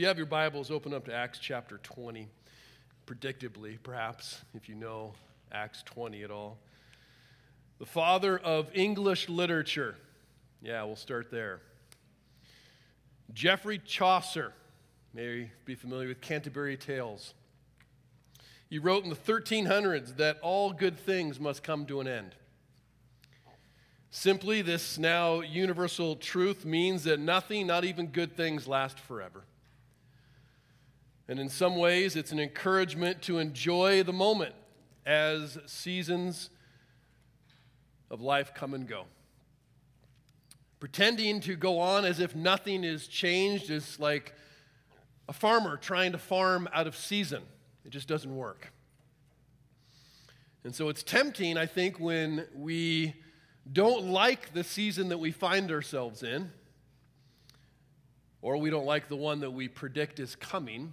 you have your Bibles, open up to Acts chapter 20. Predictably, perhaps, if you know Acts 20 at all. The father of English literature. Yeah, we'll start there. Geoffrey Chaucer. May be familiar with Canterbury Tales. He wrote in the 1300s that all good things must come to an end. Simply, this now universal truth means that nothing, not even good things, last forever. And in some ways, it's an encouragement to enjoy the moment as seasons of life come and go. Pretending to go on as if nothing is changed is like a farmer trying to farm out of season. It just doesn't work. And so it's tempting, I think, when we don't like the season that we find ourselves in, or we don't like the one that we predict is coming,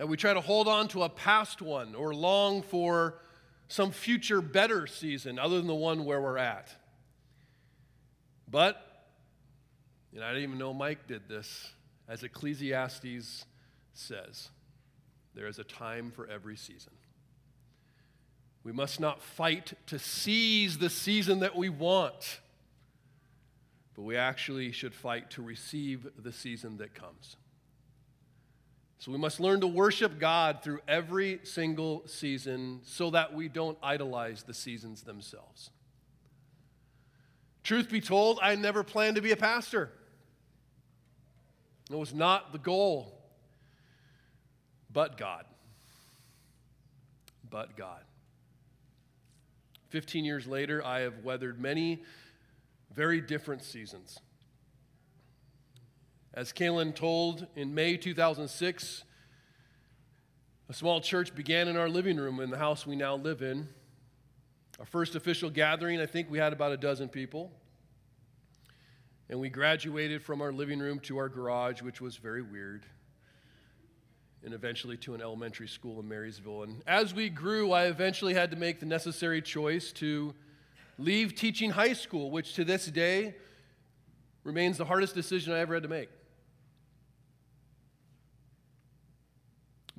and we try to hold on to a past one or long for some future better season other than the one where we're at. But, and I didn't even know Mike did this, as Ecclesiastes says, there is a time for every season. We must not fight to seize the season that we want, but we actually should fight to receive the season that comes. So we must learn to worship God through every single season so that we don't idolize the seasons themselves. Truth be told, I never planned to be a pastor. It was not the goal. But God. But God. 15 years later, I have weathered many very different seasons. As Kalen told in May 2006, a small church began in our living room in the house we now live in. Our first official gathering, I think we had about a dozen people. And we graduated from our living room to our garage, which was very weird and eventually to an elementary school in Marysville. And as we grew, I eventually had to make the necessary choice to leave teaching high school, which to this day remains the hardest decision I ever had to make.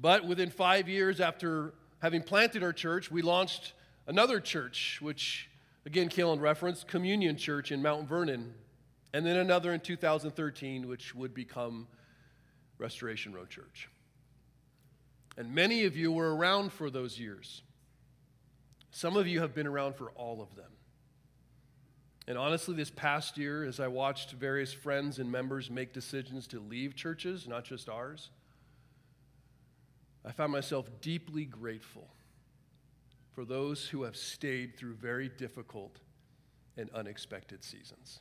But within five years after having planted our church, we launched another church, which, again, Kalen referenced, Communion Church in Mount Vernon, and then another in 2013, which would become Restoration Road Church. And many of you were around for those years. Some of you have been around for all of them. And honestly, this past year, as I watched various friends and members make decisions to leave churches, not just ours, I found myself deeply grateful for those who have stayed through very difficult and unexpected seasons.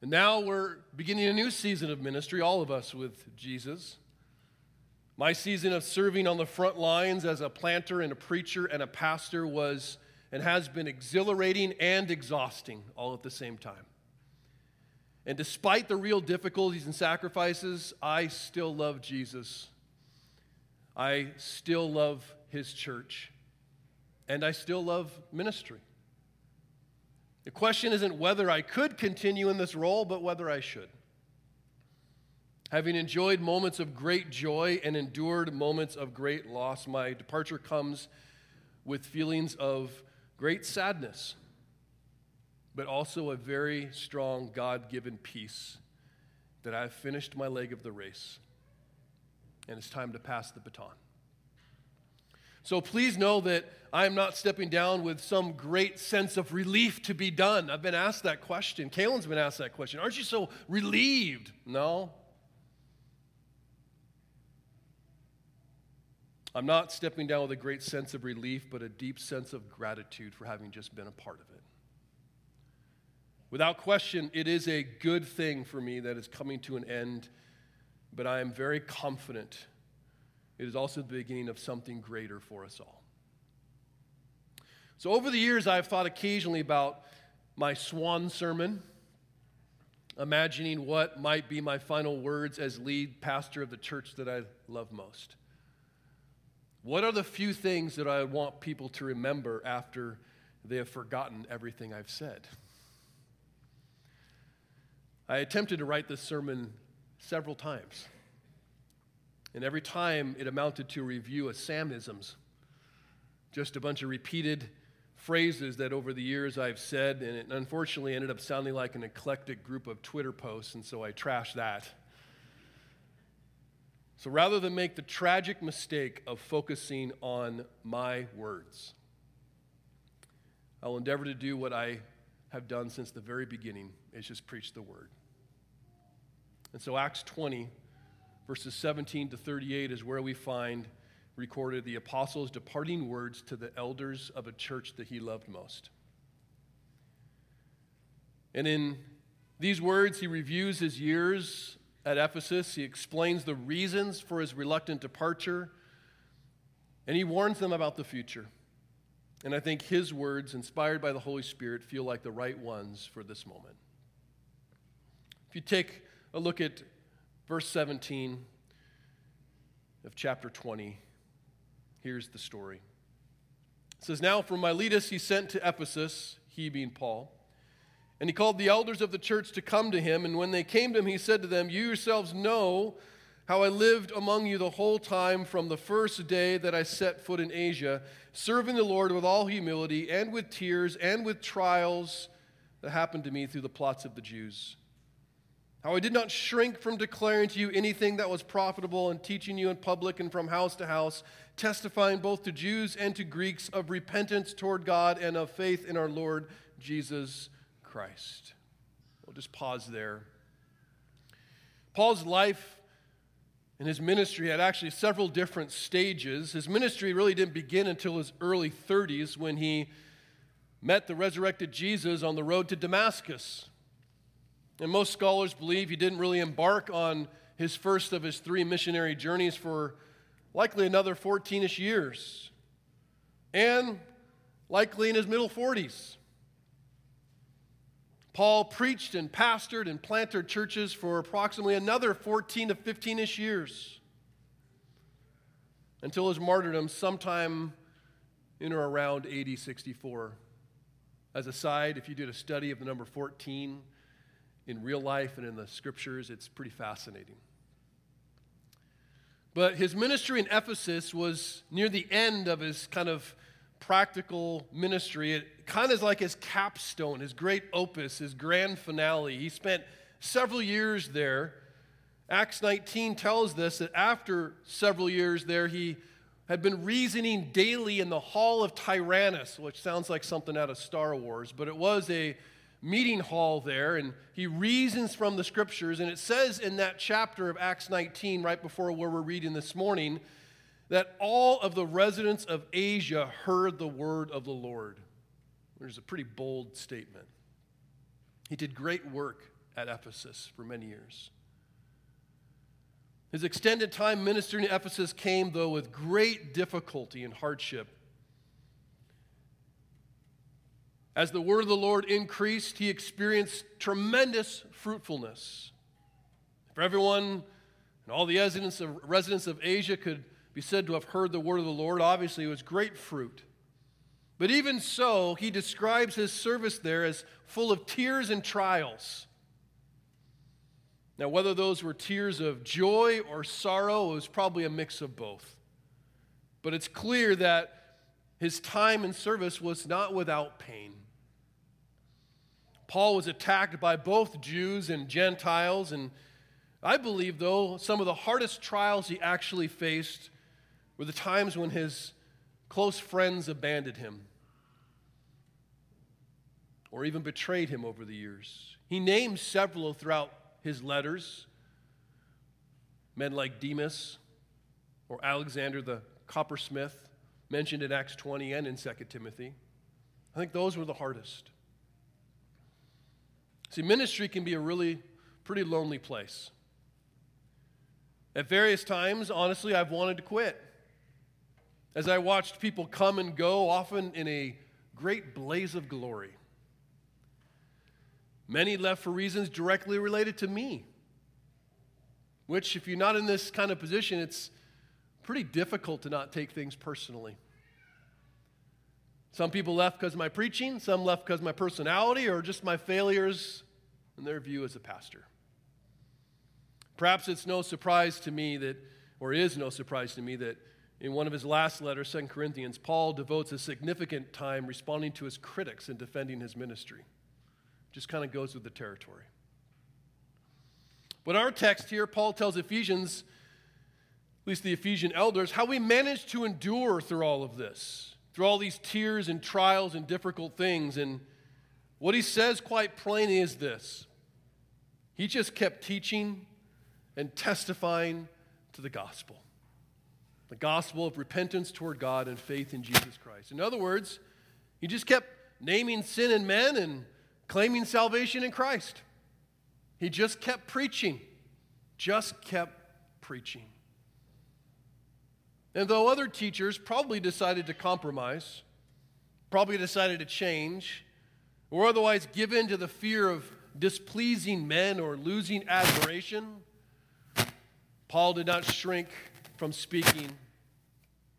And now we're beginning a new season of ministry, all of us with Jesus. My season of serving on the front lines as a planter and a preacher and a pastor was and has been exhilarating and exhausting all at the same time. And despite the real difficulties and sacrifices, I still love Jesus. I still love his church. And I still love ministry. The question isn't whether I could continue in this role, but whether I should. Having enjoyed moments of great joy and endured moments of great loss, my departure comes with feelings of great sadness, but also a very strong God given peace that I've finished my leg of the race and it's time to pass the baton. So please know that I am not stepping down with some great sense of relief to be done. I've been asked that question. Kalen's been asked that question. Aren't you so relieved? No, I'm not stepping down with a great sense of relief, but a deep sense of gratitude for having just been a part of it. Without question, it is a good thing for me that is coming to an end, but I am very confident it is also the beginning of something greater for us all. So, over the years, I've thought occasionally about my swan sermon, imagining what might be my final words as lead pastor of the church that I love most. What are the few things that I want people to remember after they have forgotten everything I've said? I attempted to write this sermon several times. And every time it amounted to a review of Samisms, just a bunch of repeated phrases that over the years I've said, and it unfortunately ended up sounding like an eclectic group of Twitter posts, and so I trashed that. So rather than make the tragic mistake of focusing on my words, I'll endeavor to do what I have done since the very beginning is just preach the word. And so Acts 20, verses 17 to 38 is where we find recorded the apostles' departing words to the elders of a church that he loved most. And in these words, he reviews his years at Ephesus. He explains the reasons for his reluctant departure, and he warns them about the future. And I think his words, inspired by the Holy Spirit, feel like the right ones for this moment. If you take a look at verse 17 of chapter 20, here's the story. It says, Now from Miletus he sent to Ephesus, he being Paul and he called the elders of the church to come to him. And when they came to him, he said to them, You yourselves know how I lived among you the whole time from the first day that I set foot in Asia, serving the Lord with all humility and with tears and with trials that happened to me through the plots of the Jews. How I did not shrink from declaring to you anything that was profitable and teaching you in public and from house to house, testifying both to Jews and to Greeks of repentance toward God and of faith in our Lord Jesus Christ. We'll just pause there. Paul's life and his ministry had actually several different stages. His ministry really didn't begin until his early 30s when he met the resurrected Jesus on the road to Damascus. And most scholars believe he didn't really embark on his first of his three missionary journeys for likely another 14 ish years, and likely in his middle 40s. Paul preached and pastored and planted churches for approximately another 14 to 15 ish years until his martyrdom sometime in or around AD 64. As a side, if you did a study of the number 14 in real life and in the scriptures, it's pretty fascinating. But his ministry in Ephesus was near the end of his kind of practical ministry. It kind of is like his capstone, his great opus, his grand finale. He spent several years there. Acts 19 tells us that after several years there, he had been reasoning daily in the hall of Tyrannus, which sounds like something out of Star Wars, but it was a meeting hall there, and he reasons from the scriptures. And it says in that chapter of Acts 19, right before where we're reading this morning, that all of the residents of Asia heard the word of the Lord. Which is a pretty bold statement. He did great work at Ephesus for many years. His extended time ministering in Ephesus came, though, with great difficulty and hardship. As the word of the Lord increased, he experienced tremendous fruitfulness. For everyone and all the residents of, residents of Asia could be said to have heard the word of the Lord. Obviously, it was great fruit. But even so, he describes his service there as full of tears and trials. Now, whether those were tears of joy or sorrow, it was probably a mix of both. But it's clear that his time in service was not without pain. Paul was attacked by both Jews and Gentiles, and I believe, though, some of the hardest trials he actually faced were the times when his close friends abandoned him or even betrayed him over the years. He names several throughout his letters men like Demas or Alexander the coppersmith, mentioned in Acts 20 and in 2 Timothy. I think those were the hardest. See, ministry can be a really pretty lonely place. At various times, honestly, I've wanted to quit as I watched people come and go, often in a great blaze of glory. Many left for reasons directly related to me, which, if you're not in this kind of position, it's pretty difficult to not take things personally. Some people left because of my preaching, some left because of my personality, or just my failures in their view as a pastor. Perhaps it's no surprise to me that, or is no surprise to me, that in one of his last letters, 2 Corinthians, Paul devotes a significant time responding to his critics and defending his ministry. Just kind of goes with the territory. But our text here, Paul tells Ephesians, at least the Ephesian elders, how we managed to endure through all of this, through all these tears and trials and difficult things. And what he says quite plainly is this He just kept teaching and testifying to the gospel the gospel of repentance toward God and faith in Jesus Christ. In other words, he just kept naming sin in men and claiming salvation in Christ. He just kept preaching, just kept preaching. And though other teachers probably decided to compromise, probably decided to change, or otherwise give in to the fear of displeasing men or losing admiration, Paul did not shrink from speaking.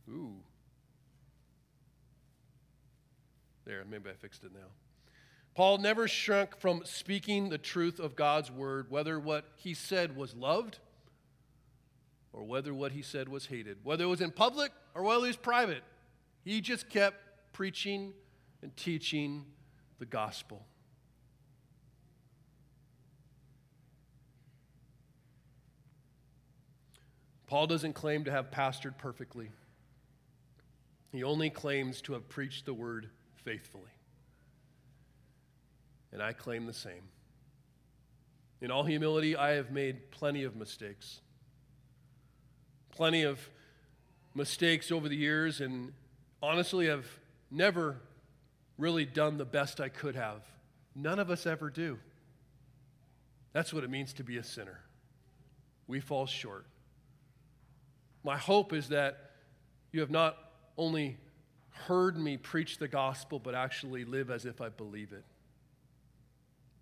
Ooh. There, maybe I fixed it now. Paul never shrunk from speaking the truth of God's word, whether what he said was loved or whether what he said was hated, whether it was in public or whether it was private. He just kept preaching and teaching the gospel. Paul doesn't claim to have pastored perfectly. He only claims to have preached the word faithfully. And I claim the same. In all humility, I have made plenty of mistakes. Plenty of mistakes over the years, and honestly, have never really done the best I could have. None of us ever do. That's what it means to be a sinner. We fall short. My hope is that you have not only heard me preach the gospel, but actually live as if I believe it.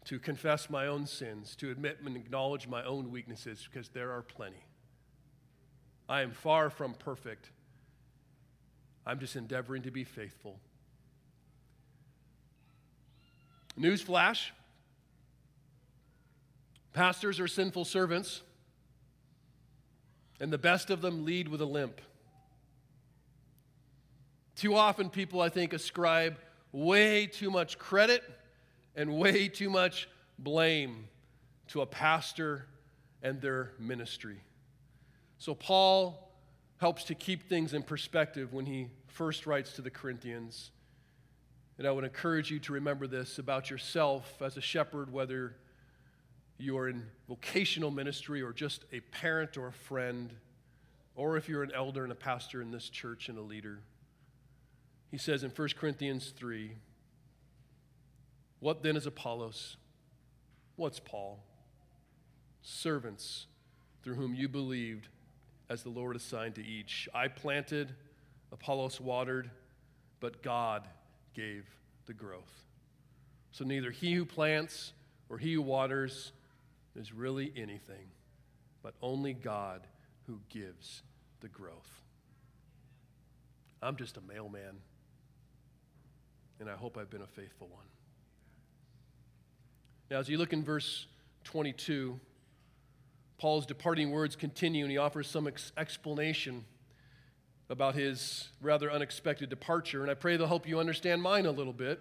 To confess my own sins, to admit and acknowledge my own weaknesses, because there are plenty. I am far from perfect. I'm just endeavoring to be faithful. Newsflash pastors are sinful servants and the best of them lead with a limp. Too often, people, I think, ascribe way too much credit and way too much blame to a pastor and their ministry. So, Paul helps to keep things in perspective when he first writes to the Corinthians. And I would encourage you to remember this about yourself as a shepherd, whether you are in vocational ministry or just a parent or a friend, or if you're an elder and a pastor in this church and a leader. He says in 1 Corinthians 3 What then is Apollos? What's Paul? Servants through whom you believed as the Lord assigned to each. I planted, Apollos watered, but God gave the growth. So neither he who plants or he who waters is really anything, but only God who gives the growth. I'm just a mailman, and I hope I've been a faithful one. Now, as you look in verse 22, Paul's departing words continue, and he offers some ex- explanation about his rather unexpected departure. And I pray they'll help you understand mine a little bit.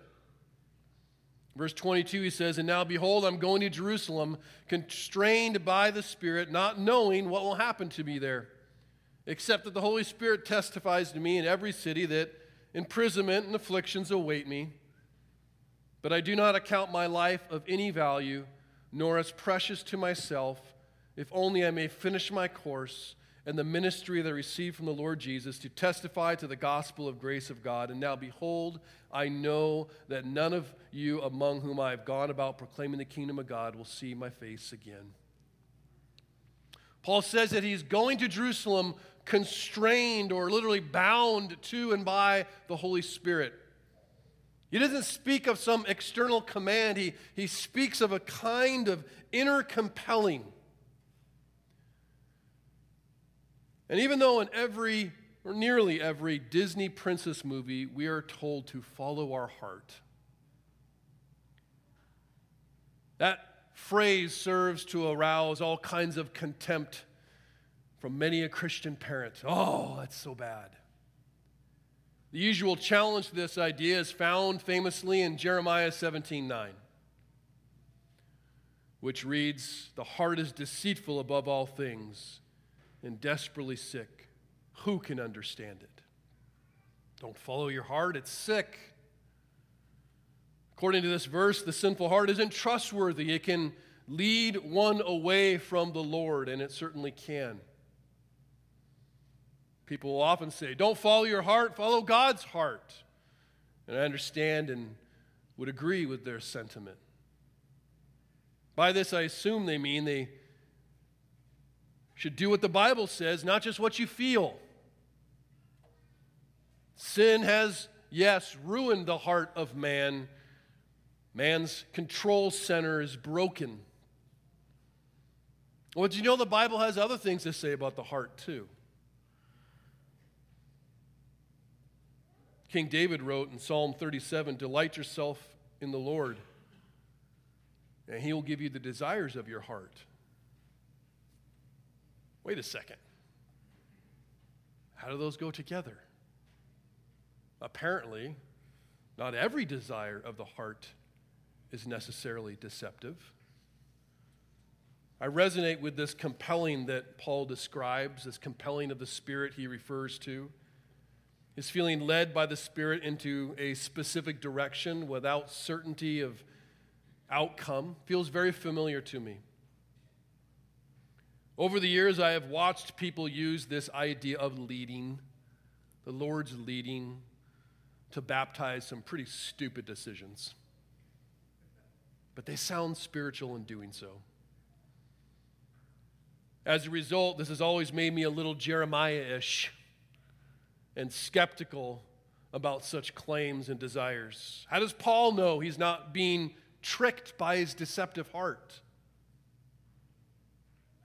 Verse 22, he says, And now behold, I'm going to Jerusalem, constrained by the Spirit, not knowing what will happen to me there, except that the Holy Spirit testifies to me in every city that imprisonment and afflictions await me. But I do not account my life of any value, nor as precious to myself, if only I may finish my course and the ministry that I received from the Lord Jesus to testify to the gospel of grace of God. And now, behold, I know that none of you among whom I have gone about proclaiming the kingdom of God will see my face again. Paul says that he's going to Jerusalem constrained or literally bound to and by the Holy Spirit. He doesn't speak of some external command, he, he speaks of a kind of inner compelling And even though in every, or nearly every, Disney princess movie, we are told to follow our heart, that phrase serves to arouse all kinds of contempt from many a Christian parent. Oh, that's so bad. The usual challenge to this idea is found famously in Jeremiah 17 9, which reads, The heart is deceitful above all things and desperately sick. Who can understand it? Don't follow your heart, it's sick. According to this verse, the sinful heart isn't trustworthy. It can lead one away from the Lord, and it certainly can. People will often say, Don't follow your heart, follow God's heart. And I understand and would agree with their sentiment. By this, I assume they mean they should do what the Bible says, not just what you feel. Sin has, yes, ruined the heart of man Man's control center is broken. Well, do you know the Bible has other things to say about the heart, too? King David wrote in Psalm 37 Delight yourself in the Lord, and he will give you the desires of your heart. Wait a second. How do those go together? Apparently, not every desire of the heart is necessarily deceptive. I resonate with this compelling that Paul describes, this compelling of the Spirit he refers to. His feeling led by the Spirit into a specific direction without certainty of outcome feels very familiar to me. Over the years, I have watched people use this idea of leading, the Lord's leading, to baptize some pretty stupid decisions but they sound spiritual in doing so. As a result, this has always made me a little Jeremiah ish and skeptical about such claims and desires. How does Paul know he's not being tricked by his deceptive heart?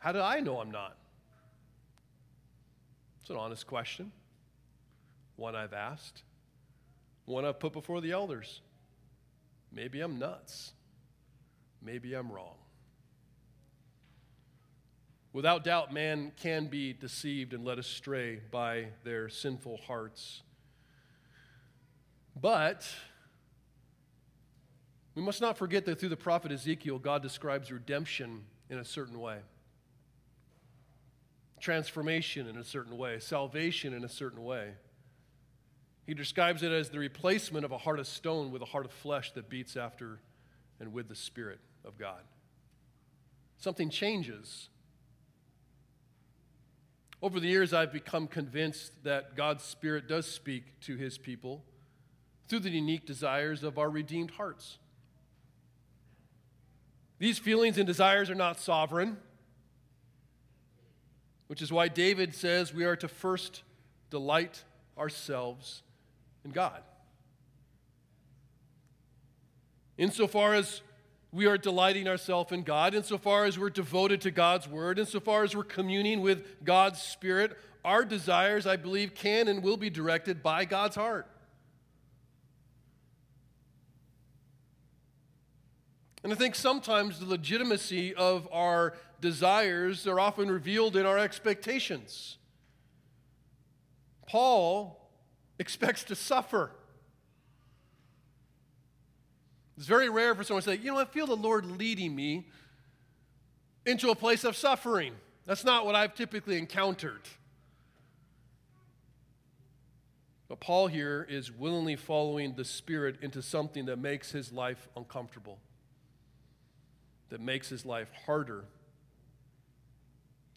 How do I know I'm not? It's an honest question, one I've asked, one I've put before the elders. Maybe I'm nuts. Maybe I'm wrong. Without doubt, man can be deceived and led astray by their sinful hearts. But we must not forget that through the prophet Ezekiel, God describes redemption in a certain way, transformation in a certain way, salvation in a certain way. He describes it as the replacement of a heart of stone with a heart of flesh that beats after and with the Spirit of God. Something changes. Over the years, I've become convinced that God's Spirit does speak to His people through the unique desires of our redeemed hearts. These feelings and desires are not sovereign, which is why David says we are to first delight ourselves in God. Insofar as we are delighting ourselves in God, insofar as we're devoted to God's word, insofar as we're communing with God's spirit, our desires, I believe, can and will be directed by God's heart. And I think sometimes the legitimacy of our desires are often revealed in our expectations. Paul expects to suffer. It's very rare for someone to say, you know, I feel the Lord leading me into a place of suffering. That's not what I've typically encountered. But Paul here is willingly following the Spirit into something that makes his life uncomfortable, that makes his life harder.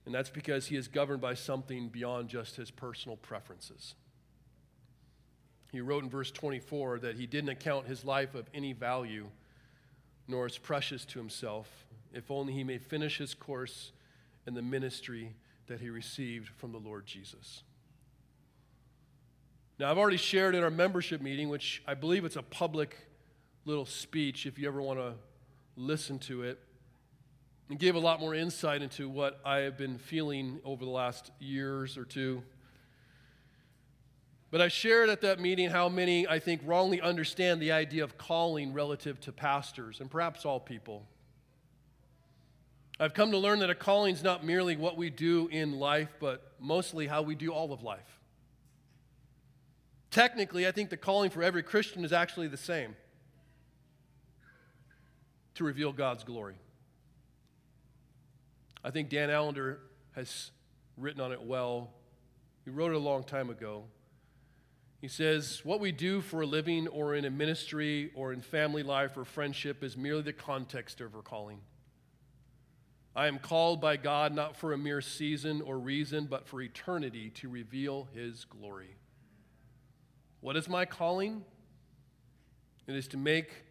And that's because he is governed by something beyond just his personal preferences. He wrote in verse 24 that he didn't account his life of any value, nor as precious to himself, if only he may finish his course in the ministry that he received from the Lord Jesus. Now, I've already shared in our membership meeting, which I believe it's a public little speech if you ever want to listen to it, and gave a lot more insight into what I have been feeling over the last years or two. But I shared at that meeting how many, I think, wrongly understand the idea of calling relative to pastors and perhaps all people. I've come to learn that a calling is not merely what we do in life, but mostly how we do all of life. Technically, I think the calling for every Christian is actually the same to reveal God's glory. I think Dan Allender has written on it well. He wrote it a long time ago. He says, What we do for a living or in a ministry or in family life or friendship is merely the context of our calling. I am called by God not for a mere season or reason, but for eternity to reveal His glory. What is my calling? It is to make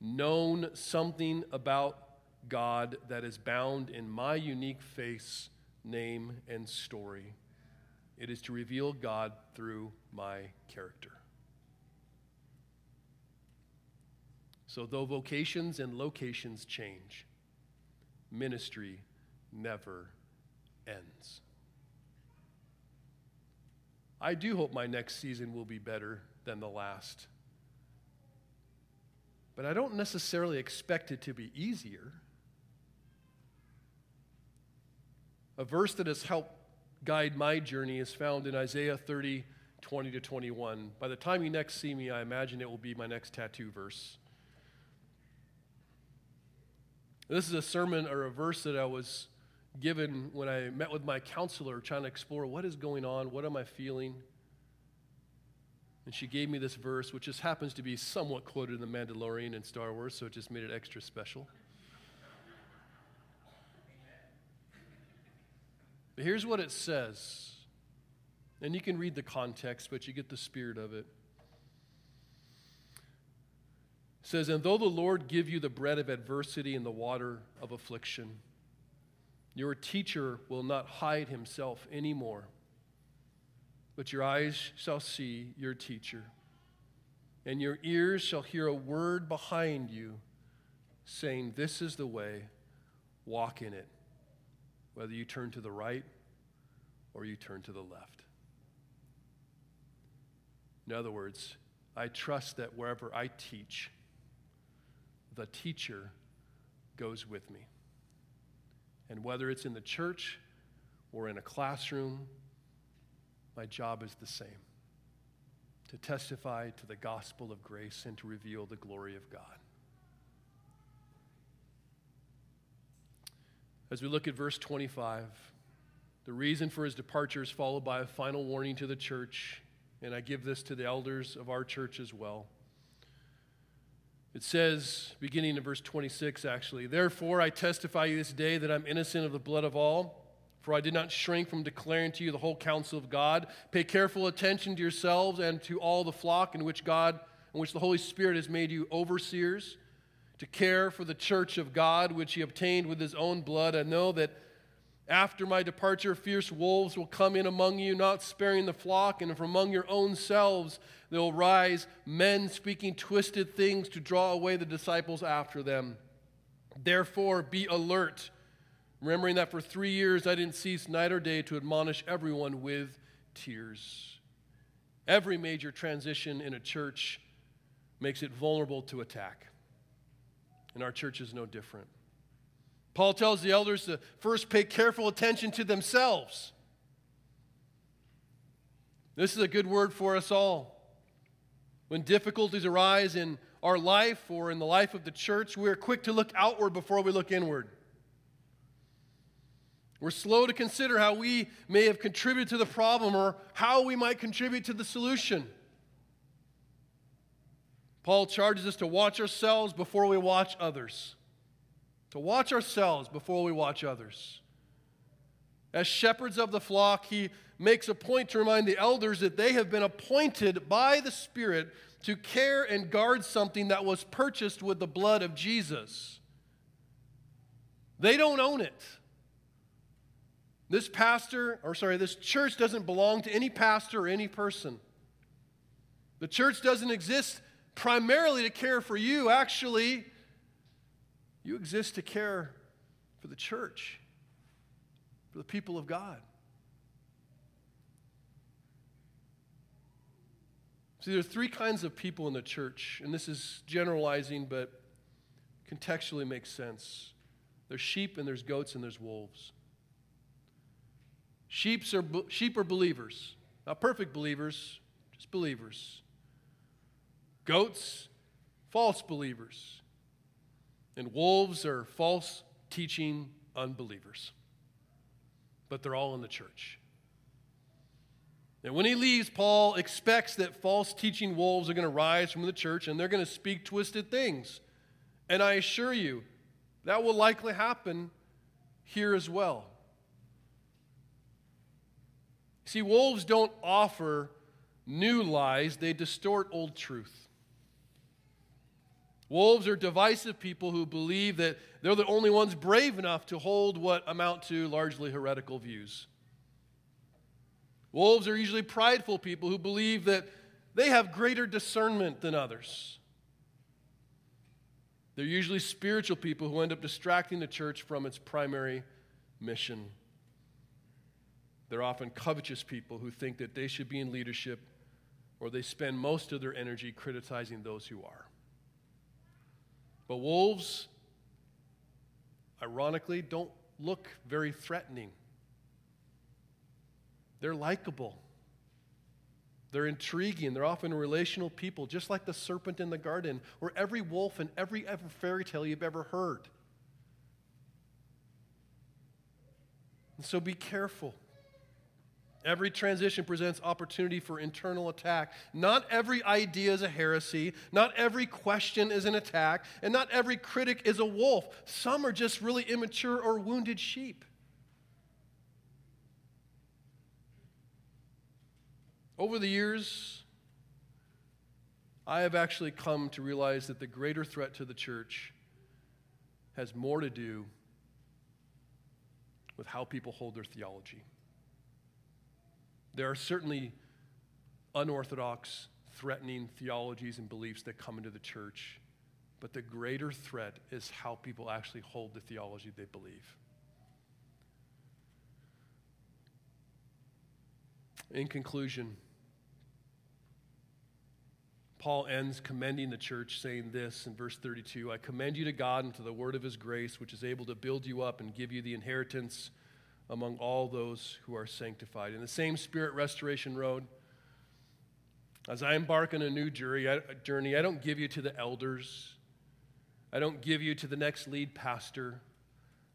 known something about God that is bound in my unique face, name, and story. It is to reveal God through my character. So, though vocations and locations change, ministry never ends. I do hope my next season will be better than the last. But I don't necessarily expect it to be easier. A verse that has helped guide my journey is found in Isaiah 30, 20 to 21. By the time you next see me, I imagine it will be my next tattoo verse. This is a sermon or a verse that I was given when I met with my counselor trying to explore what is going on, what am I feeling. And she gave me this verse, which just happens to be somewhat quoted in The Mandalorian and Star Wars, so it just made it extra special. But here's what it says. And you can read the context, but you get the spirit of it. It says, And though the Lord give you the bread of adversity and the water of affliction, your teacher will not hide himself anymore, but your eyes shall see your teacher, and your ears shall hear a word behind you saying, This is the way, walk in it, whether you turn to the right or you turn to the left. In other words, I trust that wherever I teach, the teacher goes with me. And whether it's in the church or in a classroom, my job is the same to testify to the gospel of grace and to reveal the glory of God. As we look at verse 25, the reason for his departure is followed by a final warning to the church, and I give this to the elders of our church as well. It says, beginning in verse 26, actually, Therefore I testify you this day that I'm innocent of the blood of all, for I did not shrink from declaring to you the whole counsel of God. Pay careful attention to yourselves and to all the flock in which God, in which the Holy Spirit has made you overseers, to care for the church of God, which he obtained with his own blood, and know that after my departure, fierce wolves will come in among you, not sparing the flock, and from among your own selves there will rise men speaking twisted things to draw away the disciples after them. Therefore, be alert, remembering that for three years I didn't cease night or day to admonish everyone with tears. Every major transition in a church makes it vulnerable to attack, and our church is no different. Paul tells the elders to first pay careful attention to themselves. This is a good word for us all. When difficulties arise in our life or in the life of the church, we are quick to look outward before we look inward. We're slow to consider how we may have contributed to the problem or how we might contribute to the solution. Paul charges us to watch ourselves before we watch others to watch ourselves before we watch others. As shepherds of the flock, he makes a point to remind the elders that they have been appointed by the Spirit to care and guard something that was purchased with the blood of Jesus. They don't own it. This pastor, or sorry, this church doesn't belong to any pastor or any person. The church doesn't exist primarily to care for you. Actually, you exist to care for the church, for the people of God. See, there are three kinds of people in the church, and this is generalizing, but contextually makes sense. There's sheep and there's goats and there's wolves. Sheeps are, sheep are believers, not perfect believers, just believers. Goats, false believers. And wolves are false teaching unbelievers. But they're all in the church. And when he leaves, Paul expects that false teaching wolves are going to rise from the church and they're going to speak twisted things. And I assure you, that will likely happen here as well. See, wolves don't offer new lies, they distort old truth. Wolves are divisive people who believe that they're the only ones brave enough to hold what amount to largely heretical views. Wolves are usually prideful people who believe that they have greater discernment than others. They're usually spiritual people who end up distracting the church from its primary mission. They're often covetous people who think that they should be in leadership or they spend most of their energy criticizing those who are. But wolves, ironically, don't look very threatening. They're likable. They're intriguing. They're often relational people, just like the serpent in the garden, or every wolf in every ever fairy tale you've ever heard. And so be careful. Every transition presents opportunity for internal attack. Not every idea is a heresy. Not every question is an attack. And not every critic is a wolf. Some are just really immature or wounded sheep. Over the years, I have actually come to realize that the greater threat to the church has more to do with how people hold their theology. There are certainly unorthodox, threatening theologies and beliefs that come into the church, but the greater threat is how people actually hold the theology they believe. In conclusion, Paul ends commending the church, saying this in verse 32 I commend you to God and to the word of his grace, which is able to build you up and give you the inheritance among all those who are sanctified. In the same Spirit Restoration Road, as I embark on a new journey, I don't give you to the elders, I don't give you to the next lead pastor.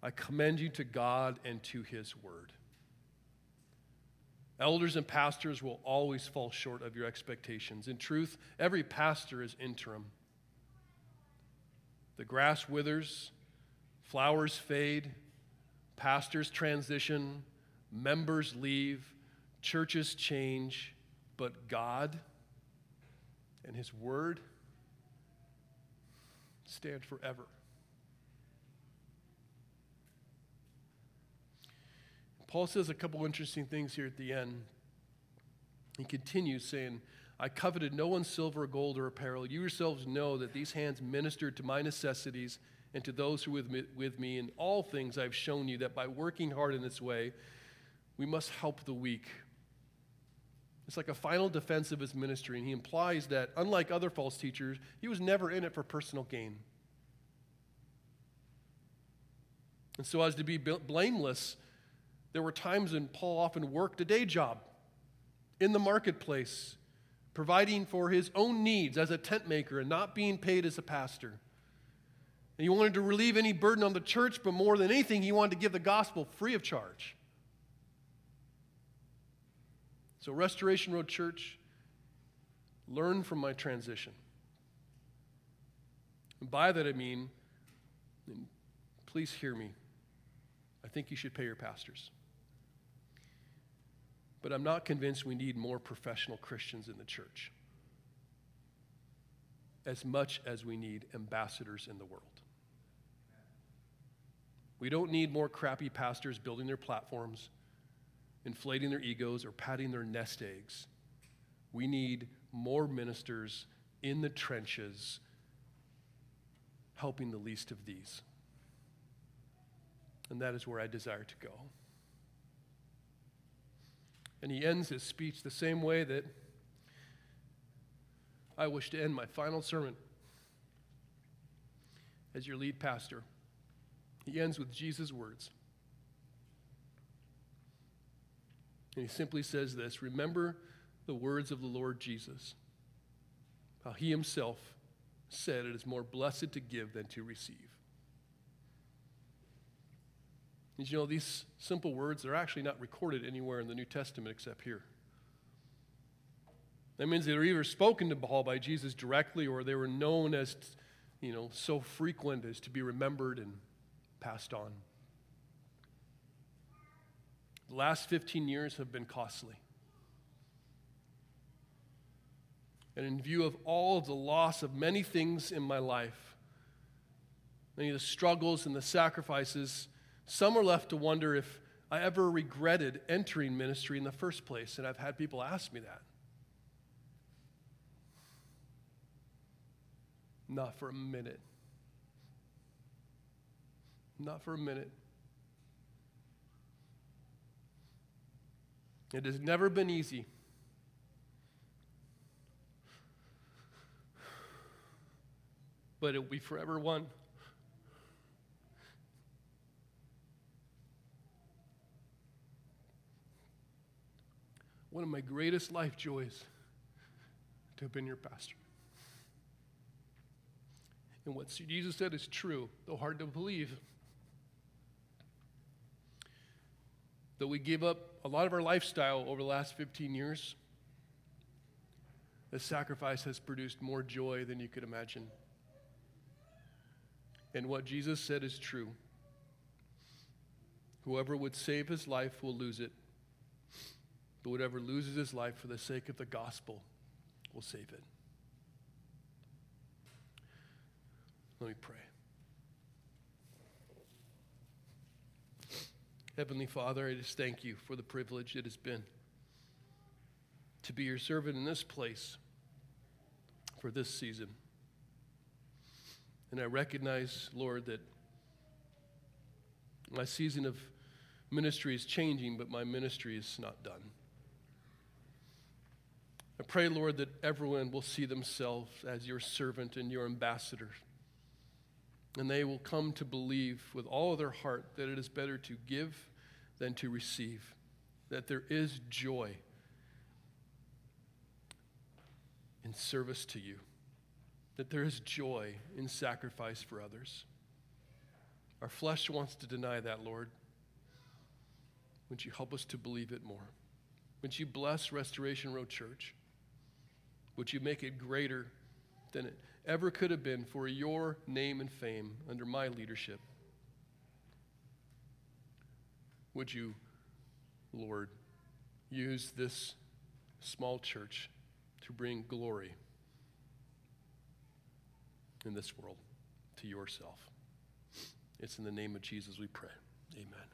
I commend you to God and to his word. Elders and pastors will always fall short of your expectations. In truth, every pastor is interim. The grass withers, flowers fade, pastors transition, members leave, churches change, but God and His Word stand forever. Paul says a couple interesting things here at the end. He continues saying, I coveted no one's silver, or gold, or apparel. You yourselves know that these hands ministered to my necessities and to those who were with me. In all things, I've shown you that by working hard in this way, we must help the weak. It's like a final defense of his ministry, and he implies that, unlike other false teachers, he was never in it for personal gain. And so, as to be blameless, there were times when Paul often worked a day job in the marketplace, providing for his own needs as a tent maker and not being paid as a pastor. And he wanted to relieve any burden on the church, but more than anything, he wanted to give the gospel free of charge. So, Restoration Road Church, learn from my transition. And by that I mean, please hear me. I think you should pay your pastors. But I'm not convinced we need more professional Christians in the church as much as we need ambassadors in the world. We don't need more crappy pastors building their platforms, inflating their egos, or patting their nest eggs. We need more ministers in the trenches helping the least of these. And that is where I desire to go. And he ends his speech the same way that I wish to end my final sermon as your lead pastor. He ends with Jesus' words. And he simply says this Remember the words of the Lord Jesus, how he himself said it is more blessed to give than to receive. Did you know these simple words are actually not recorded anywhere in the New Testament except here? That means they were either spoken to Paul by Jesus directly or they were known as, you know, so frequent as to be remembered and passed on. The last 15 years have been costly. And in view of all of the loss of many things in my life, many of the struggles and the sacrifices, some are left to wonder if I ever regretted entering ministry in the first place. And I've had people ask me that. Not for a minute. Not for a minute. It has never been easy. But it will be forever one. One of my greatest life joys to have been your pastor. And what Jesus said is true, though hard to believe. That we gave up a lot of our lifestyle over the last 15 years, the sacrifice has produced more joy than you could imagine. And what Jesus said is true. Whoever would save his life will lose it, but whatever loses his life for the sake of the gospel will save it. Let me pray. Heavenly Father, I just thank you for the privilege it has been to be your servant in this place for this season. And I recognize, Lord, that my season of ministry is changing, but my ministry is not done. I pray, Lord, that everyone will see themselves as your servant and your ambassador. And they will come to believe with all of their heart that it is better to give than to receive, that there is joy in service to you, that there is joy in sacrifice for others. Our flesh wants to deny that, Lord. Would you help us to believe it more? Would you bless Restoration Road Church? Would you make it greater than it ever could have been for your name and fame under my leadership. Would you, Lord, use this small church to bring glory in this world to yourself? It's in the name of Jesus we pray. Amen.